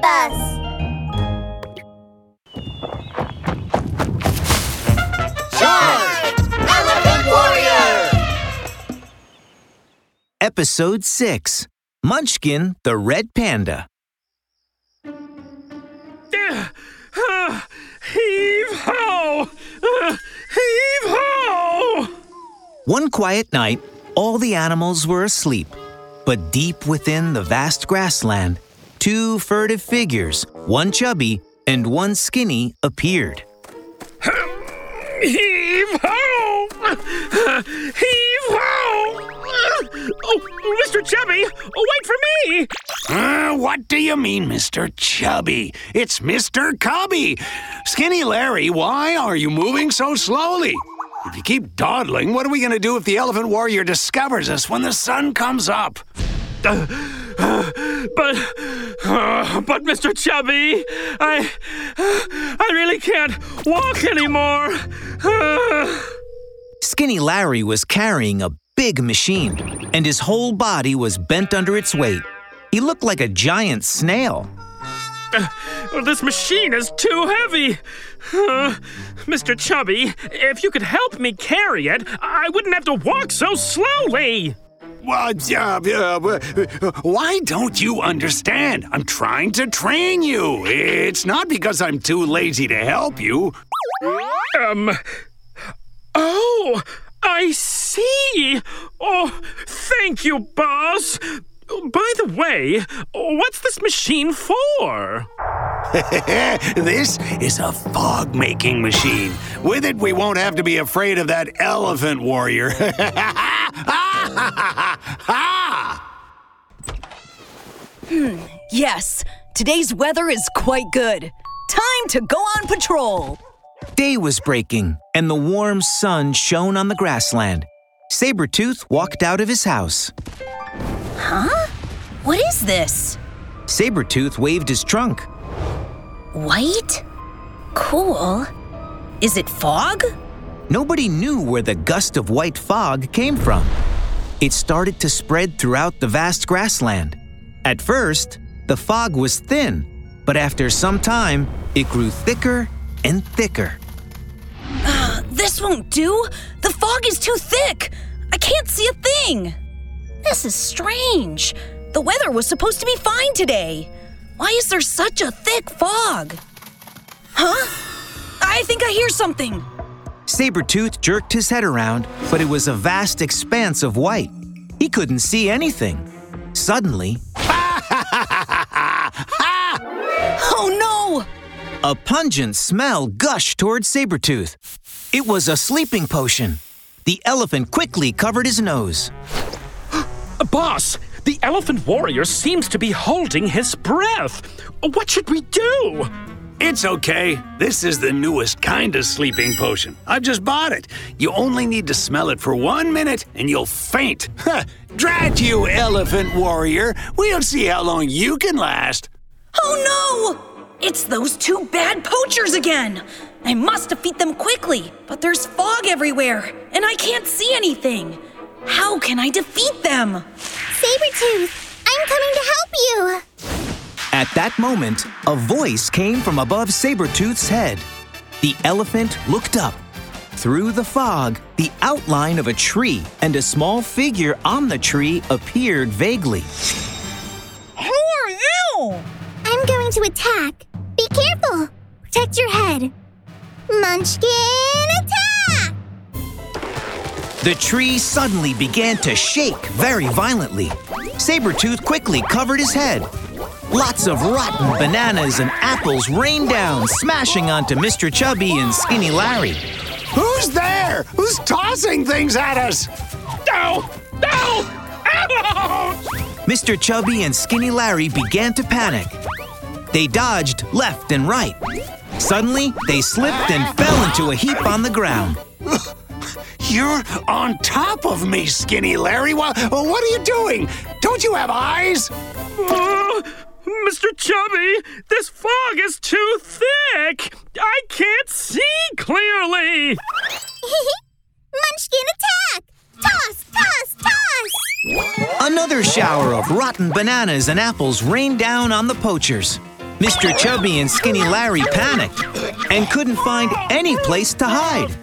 bus. Charge! Elephant Warrior! Episode 6 Munchkin the Red Panda. Heave ho! Uh, heave ho! One quiet night, all the animals were asleep. But deep within the vast grassland, two furtive figures, one chubby and one skinny, appeared. Heave ho! Heave ho! Oh, Mr. Chubby, wait for me! Uh, what do you mean, Mr. Chubby? It's Mr. Cubby. Skinny Larry, why are you moving so slowly? If you keep dawdling, what are we going to do if the Elephant Warrior discovers us when the sun comes up? Uh, uh, but, uh, but, Mr. Chubby, I, I really can't walk anymore. Uh. Skinny Larry was carrying a big machine, and his whole body was bent under its weight. He looked like a giant snail. Uh, this machine is too heavy. Uh, Mr. Chubby, if you could help me carry it, I wouldn't have to walk so slowly. Well, uh, why don't you understand? I'm trying to train you. It's not because I'm too lazy to help you. Um. Oh, I see. Oh, thank you, boss. By the way, what's this machine for? this is a fog making machine. With it, we won't have to be afraid of that elephant warrior. hmm, yes, today's weather is quite good. Time to go on patrol. Day was breaking, and the warm sun shone on the grassland. Sabretooth walked out of his house. Huh? What is this? Sabretooth waved his trunk. White? Cool. Is it fog? Nobody knew where the gust of white fog came from. It started to spread throughout the vast grassland. At first, the fog was thin, but after some time, it grew thicker and thicker. This won't do! The fog is too thick! I can't see a thing! This is strange. The weather was supposed to be fine today. Why is there such a thick fog? Huh? I think I hear something. Sabretooth jerked his head around, but it was a vast expanse of white. He couldn't see anything. Suddenly, oh no! A pungent smell gushed towards Sabretooth. It was a sleeping potion. The elephant quickly covered his nose. Boss, the elephant warrior seems to be holding his breath. What should we do? It's okay. This is the newest kind of sleeping potion. I've just bought it. You only need to smell it for one minute and you'll faint. Drat you, elephant warrior. We'll see how long you can last. Oh no! It's those two bad poachers again! I must defeat them quickly, but there's fog everywhere, and I can't see anything. How can I defeat them? Sabretooth, I'm coming to help you! At that moment, a voice came from above Sabretooth's head. The elephant looked up. Through the fog, the outline of a tree and a small figure on the tree appeared vaguely. Who are you? I'm going to attack. Be careful! Protect your head. Munchkin attack! The tree suddenly began to shake very violently. Sabretooth quickly covered his head. Lots of rotten bananas and apples rained down, smashing onto Mr. Chubby and Skinny Larry. Who's there? Who's tossing things at us? No! No! Ouch! Mr. Chubby and Skinny Larry began to panic. They dodged left and right. Suddenly, they slipped and fell into a heap on the ground. You're on top of me, Skinny Larry. What, what are you doing? Don't you have eyes? Mr. Chubby, this fog is too thick. I can't see clearly. Munchkin attack! Toss, toss, toss! Another shower of rotten bananas and apples rained down on the poachers. Mr. Chubby and Skinny Larry panicked and couldn't find any place to hide.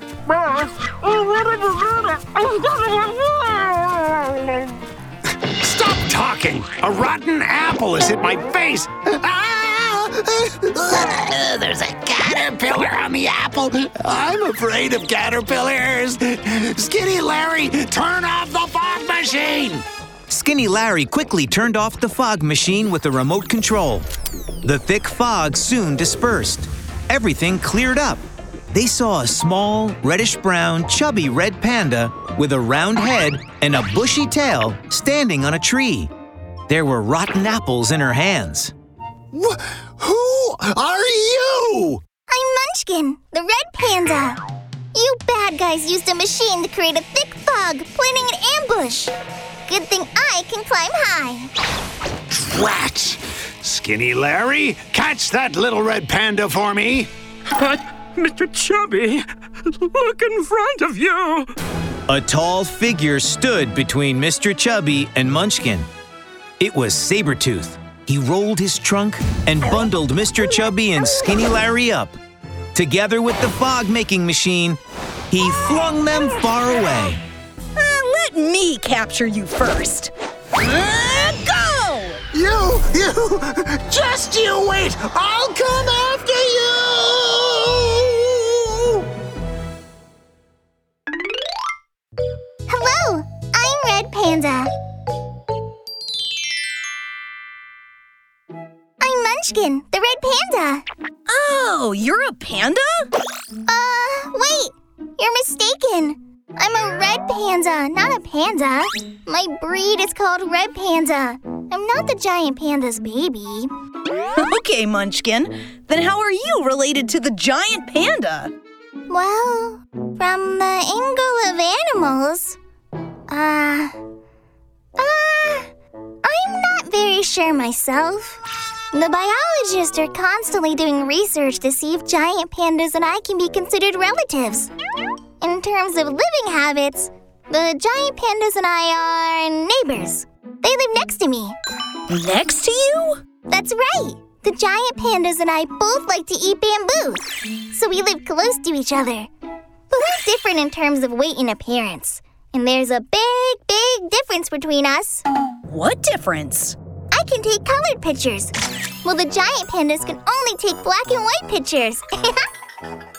Stop! A rotten apple has hit my face! Ah! There's a caterpillar on the apple! I'm afraid of caterpillars! Skinny Larry, turn off the fog machine! Skinny Larry quickly turned off the fog machine with a remote control. The thick fog soon dispersed. Everything cleared up. They saw a small, reddish brown, chubby red panda with a round head and a bushy tail standing on a tree. There were rotten apples in her hands. Wh- who are you? I'm Munchkin, the red panda. You bad guys used a machine to create a thick fog, planning an ambush. Good thing I can climb high. Rats! Skinny Larry, catch that little red panda for me! But, Mr. Chubby, look in front of you. A tall figure stood between Mr. Chubby and Munchkin. It was Sabretooth. He rolled his trunk and bundled Mr. Chubby and Skinny Larry up. Together with the fog making machine, he flung them far away. Uh, let me capture you first. Uh, go! You, you, just you wait! I'll come after you! Hello, I'm Red Panda. Munchkin, the red panda. Oh, you're a panda? Uh, wait, you're mistaken. I'm a red panda, not a panda. My breed is called red panda. I'm not the giant panda's baby. Okay, Munchkin. Then how are you related to the giant panda? Well, from the angle of animals, uh, uh, I'm not very sure myself. The biologists are constantly doing research to see if giant pandas and I can be considered relatives. In terms of living habits, the giant pandas and I are neighbors. They live next to me. Next to you? That's right. The giant pandas and I both like to eat bamboo, so we live close to each other. But we're different in terms of weight and appearance. And there's a big, big difference between us. What difference? I can take colored pictures, while the giant pandas can only take black and white pictures.